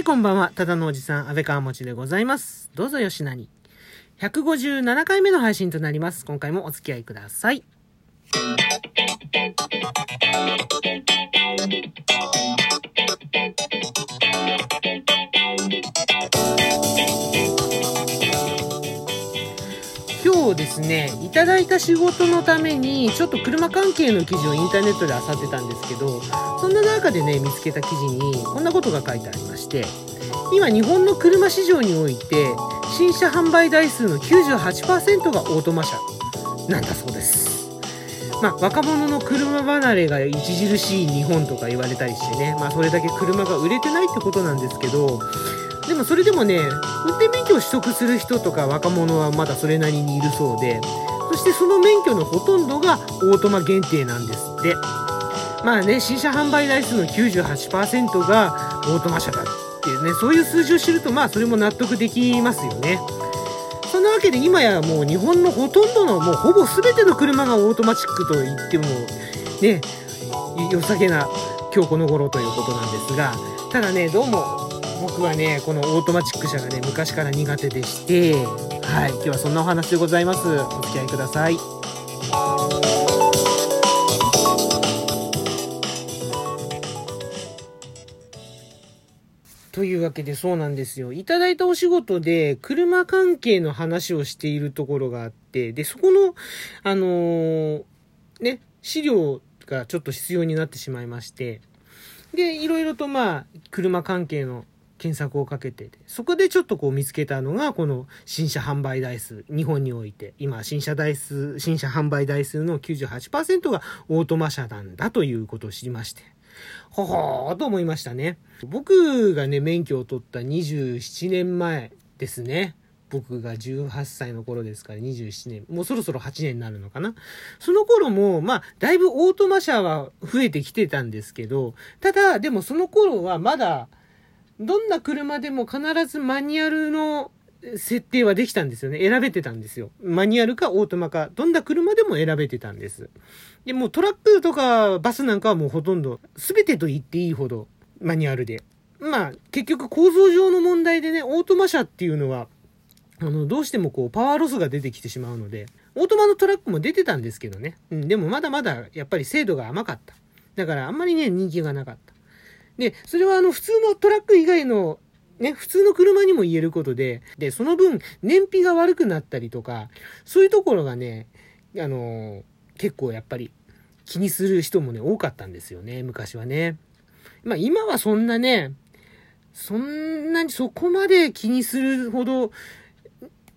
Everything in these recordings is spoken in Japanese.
はい、こんばんは。ただのおじさん、安倍川持でございます。どうぞよしなに。157回目の配信となります。今回もお付き合いください。ですね、いただいた仕事のために、ちょっと車関係の記事をインターネットで漁ってたんですけど、そんな中でね、見つけた記事に、こんなことが書いてありまして、今日本の車市場において、新車販売台数の98%がオートマ車なんだそうです。まあ、若者の車離れが著しい日本とか言われたりしてね、まあ、それだけ車が売れてないってことなんですけど、でもそれでもね、運転免許を取得する人とか若者はまだそれなりにいるそうで、そしてその免許のほとんどがオートマ限定なんですって。まあね、新車販売台数の98%がオートマ車だっていうね、そういう数字を知るとまあそれも納得できますよね。そんなわけで今やもう日本のほとんどのもうほぼ全ての車がオートマチックと言ってもね、良さげな今日この頃ということなんですが、ただね、どうも僕はね、このオートマチック車がね、昔から苦手でして、はい、今日はそんなお話でございます。お付き合いください。というわけでそうなんですよ。いただいたお仕事で車関係の話をしているところがあって、で、そこの、あのーね、資料がちょっと必要になってしまいまして、で、いろいろとまあ、車関係の検索をかけてて、そこでちょっとこう見つけたのが、この新車販売台数、日本において、今、新車台数、新車販売台数の98%がオートマ車なんだということを知りまして、ほほーと思いましたね。僕がね、免許を取った27年前ですね。僕が18歳の頃ですから27年。もうそろそろ8年になるのかな。その頃も、まあ、だいぶオートマ車は増えてきてたんですけど、ただ、でもその頃はまだ、どんな車でも必ずマニュアルの設定はできたんですよね。選べてたんですよ。マニュアルかオートマか、どんな車でも選べてたんです。で、もうトラックとかバスなんかはもうほとんど、全てと言っていいほどマニュアルで。まあ、結局構造上の問題でね、オートマ車っていうのは、あの、どうしてもこう、パワーロスが出てきてしまうので、オートマのトラックも出てたんですけどね。うん、でもまだまだ、やっぱり精度が甘かった。だからあんまりね、人気がなかった。で、それはあの、普通のトラック以外の、ね、普通の車にも言えることで、で、その分、燃費が悪くなったりとか、そういうところがね、あの結構やっぱり気にする人もね、多かったんですよね、昔はね。まあ今はそんなね、そんなにそこまで気にするほど、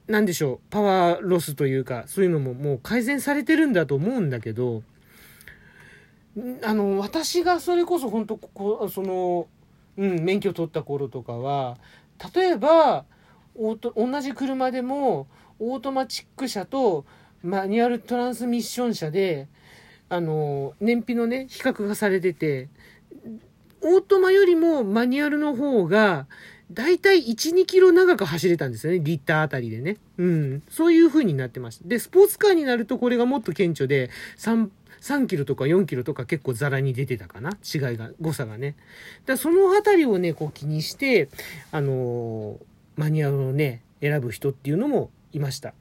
なんでしょう、パワーロスというか、そういうのももう改善されてるんだと思うんだけど、あの、私がそれこそ本当ここ、その、うん、免許取った頃とかは、例えば、オート、同じ車でも、オートマチック車とマニュアルトランスミッション車で、あの、燃費のね、比較がされてて、オートマよりもマニュアルの方が、だいたい1、2キロ長く走れたんですよね。リッターあたりでね。うん。そういう風になってました。で、スポーツカーになるとこれがもっと顕著で、3、3キロとか4キロとか結構ザラに出てたかな？違いが、誤差がね。だそのあたりをね、こう気にして、あのーマニュアルをね、選ぶ人っていうのもいました。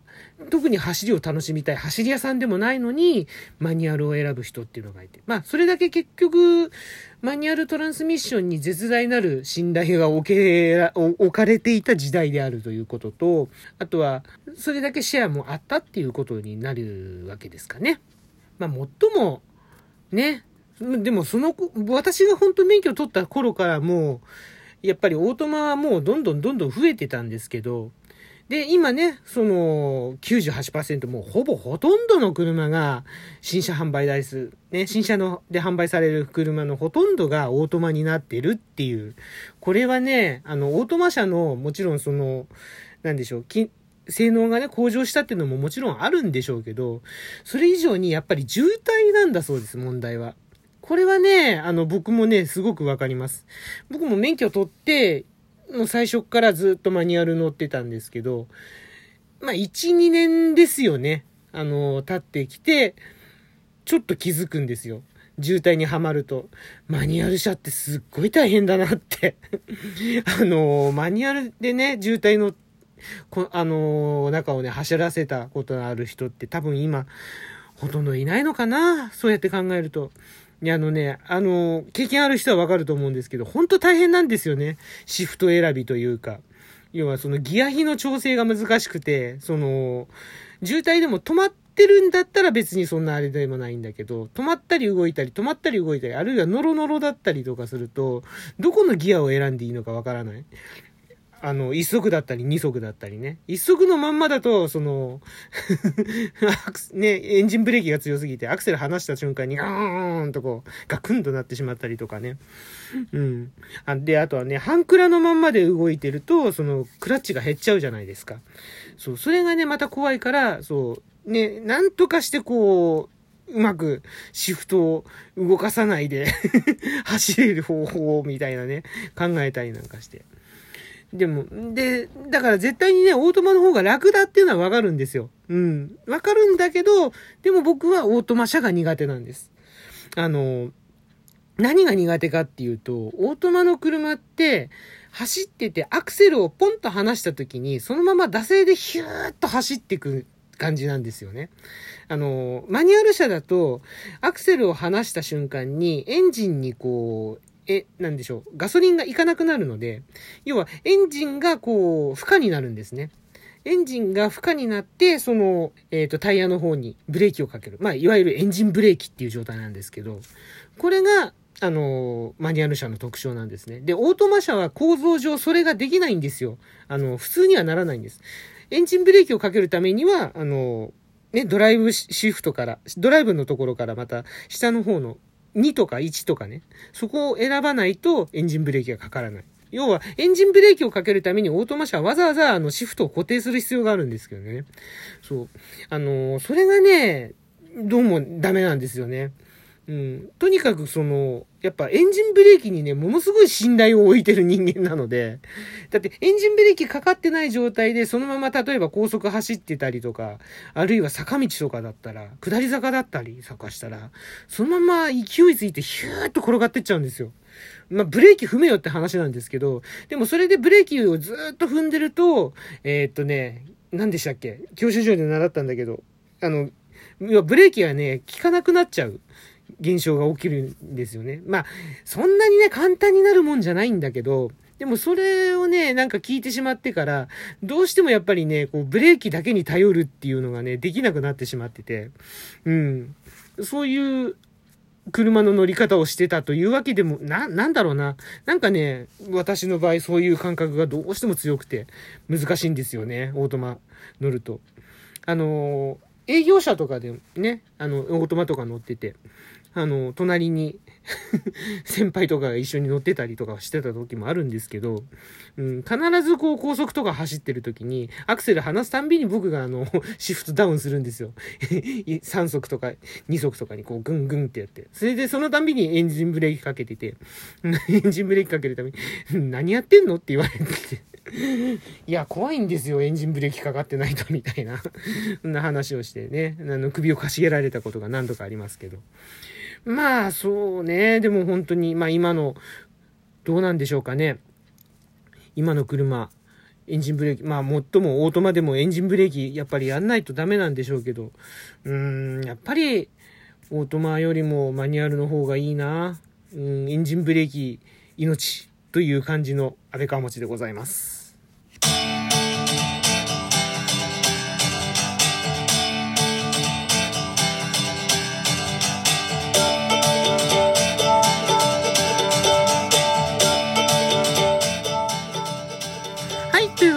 特に走りを楽しみたい。走り屋さんでもないのに、マニュアルを選ぶ人っていうのがいて。まあ、それだけ結局、マニュアルトランスミッションに絶大なる信頼が置け、置かれていた時代であるということと、あとは、それだけシェアもあったっていうことになるわけですかね。まあ、もっとも、ね、でもその、私が本当免許取った頃からもう、やっぱりオートマはもうどんどんどんどん増えてたんですけど、で、今ね、その98%もうほぼほとんどの車が新車販売台数、ね、新車ので販売される車のほとんどがオートマになってるっていう。これはね、あの、オートマ車のもちろんその、なんでしょう、性能がね、向上したっていうのももちろんあるんでしょうけど、それ以上にやっぱり渋滞なんだそうです、問題は。これはね、あの、僕もね、すごくわかります。僕も免許取って、もう最初からずっとマニュアル乗ってたんですけど、まあ、1、2年ですよね。あの、経ってきて、ちょっと気づくんですよ。渋滞にはまると。マニュアル車ってすっごい大変だなって あの、マニュアルでね、渋滞の、こあの、中をね、走らせたことのある人って多分今、ほとんどいないのかな？そうやって考えると。いや、あのね、あの、経験ある人はわかると思うんですけど、本当大変なんですよね。シフト選びというか。要はそのギア比の調整が難しくて、その、渋滞でも止まってるんだったら別にそんなあれでもないんだけど、止まったり動いたり、止まったり動いたり、あるいはノロノロだったりとかすると、どこのギアを選んでいいのかわからない。あの、一足だったり二足だったりね。一足のまんまだと、その ね、エンジンブレーキが強すぎて、アクセル離した瞬間にガーンとこう、ガクンとなってしまったりとかね。うん。あで、あとはね、半クラのまんまで動いてると、その、クラッチが減っちゃうじゃないですか。そう、それがね、また怖いから、そう、ね、なんとかしてこう、うまくシフトを動かさないで 走れる方法みたいなね、考えたりなんかして。でも、で、だから絶対にね、オートマの方が楽だっていうのはわかるんですよ。うん。わかるんだけど、でも僕はオートマ車が苦手なんです。あの、何が苦手かっていうと、オートマの車って、走っててアクセルをポンと離した時に、そのまま惰性でヒューッと走っていく感じなんですよね。あの、マニュアル車だと、アクセルを離した瞬間に、エンジンにこう、え、なんでしょう、ガソリンがいかなくなるので、要はエンジンがこう、負荷になるんですね。エンジンが負荷になって、その、えっ、ー、と、タイヤの方にブレーキをかける。まあ、いわゆるエンジンブレーキっていう状態なんですけど、これが、あの、マニュアル車の特徴なんですね。で、オートマ車は構造上それができないんですよ。あの、普通にはならないんです。エンジンブレーキをかけるためには、あの、ね、ドライブシフトから、ドライブのところからまた下の方の2とか1とかね、そこを選ばないとエンジンブレーキがかからない。要は、エンジンブレーキをかけるためにオートマ車はわざわざあのシフトを固定する必要があるんですけどね。そう。あのー、それがね、どうもダメなんですよね。うん。とにかくその、やっぱエンジンブレーキにね、ものすごい信頼を置いてる人間なので、だってエンジンブレーキかかってない状態で、そのまま例えば高速走ってたりとか、あるいは坂道とかだったら、下り坂だったり、坂したら、そのまま勢いついてヒューッと転がってっちゃうんですよ。まあ、ブレーキ踏めよって話なんですけど、でもそれでブレーキをずっと踏んでると、えー、っとね、何でしたっけ？教習所で習ったんだけど、あの、ブレーキがね、効かなくなっちゃう。現象が起きるんですよね。まあ、そんなにね、簡単になるもんじゃないんだけど、でもそれをね、なんか聞いてしまってから、どうしてもやっぱりね、こう、ブレーキだけに頼るっていうのがね、できなくなってしまってて、うん。そういう車の乗り方をしてたというわけでも、な、なんだろうな。なんかね、私の場合そういう感覚がどうしても強くて難しいんですよね、オートマ乗ると。あの営業車とかでね、あの、オートマとか乗ってて、あの、隣に 先輩とかが一緒に乗ってたりとかしてた時もあるんですけど、うん、必ずこう高速とか走ってる時に、アクセル離すたんびに僕があの、シフトダウンするんですよ。3速とか2速とかにこうグングンってやって。それでそのたんびにエンジンブレーキかけてて、エンジンブレーキかけるために、何やってんのって言われてていや、怖いんですよ。エンジンブレーキかかってないと、みたいなそんな話をしてね、あの、首をかしげられたことが何度かありますけど。まあ、そうね。でも本当に、まあ今の、どうなんでしょうかね。今の車、エンジンブレーキ、まあ、最もオートマでもエンジンブレーキ、やっぱりやんないとダメなんでしょうけど、うーん、やっぱり、オートマよりもマニュアルの方がいいな。うん、エンジンブレーキ、命という感じの安倍川餅でございます。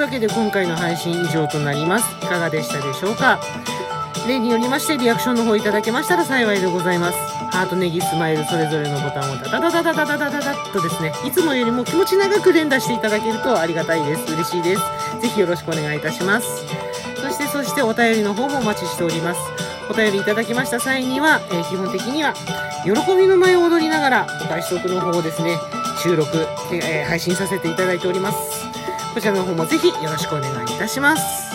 わけで今回の配信以上となります。いかがでしたでしょうか？例によりましてリアクションの方いただけましたら幸いでございます。ハート、ネギ、スマイルそれぞれのボタンをダダダダダダダダダダッとですね、いつもよりも気持ち長く連打していただけるとありがたいです。嬉しいです。ぜひよろしくお願いいたします。そしてそしてお便りの方もお待ちしております。お便りいただきました際には、えー、基本的には、喜びの舞を踊りながら、お返しトークの方をですね、収録、えー、配信させていただいております。こちらの方もぜひよろしくお願いいたします。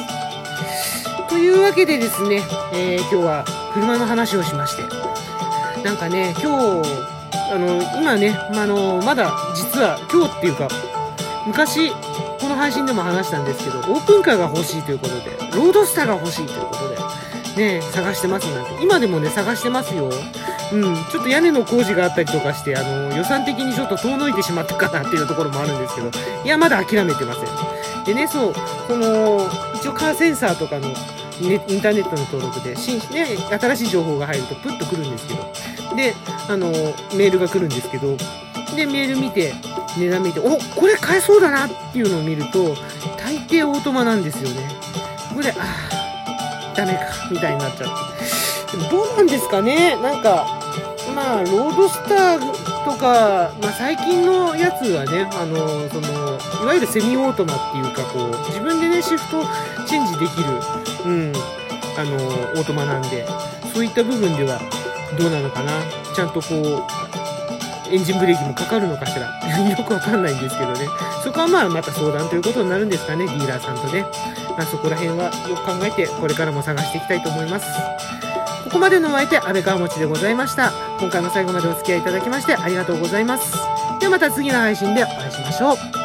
というわけでですね、えー、今日は車の話をしまして、なんかね、今日、あの、今ね、まあの、まだ実は今日っていうか、昔、この配信でも話したんですけど、オープンカーが欲しいということで、ロードスターが欲しいということで、ね、探してますなんて。今でもね、探してますよ。うん、ちょっと屋根の工事があったりとかして、あの、予算的にちょっと遠のいてしまったかなっていうところもあるんですけど、いや、まだ諦めてません。でね、そう、その、一応カーセンサーとかの、ね、インターネットの登録で、新、ね、新しい情報が入るとプッと来るんですけど、で、あの、メールが来るんですけど、で、メール見て、値段見て、おこれ買えそうだなっていうのを見ると、大抵オートマなんですよね。ここで、ああ、ダメか、みたいになっちゃって。どうなんですかね？なんか、まあ、ロードスターとか、まあ、最近のやつはね、あの、その、いわゆるセミオートマっていうか、こう、自分でね、シフトチェンジできる、うん、あの、オートマなんで、そういった部分ではどうなのかな？ちゃんとこう、エンジンブレーキもかかるのかしら？よくわかんないんですけどね。そこはまあまた相談ということになるんですかね、ディーラーさんとね。まあそこら辺はよく考えて、これからも探していきたいと思います。ここまでのお相手、安倍川持でございました。今回も最後までお付き合いいただきましてありがとうございます。ではまた次の配信でお会いしましょう。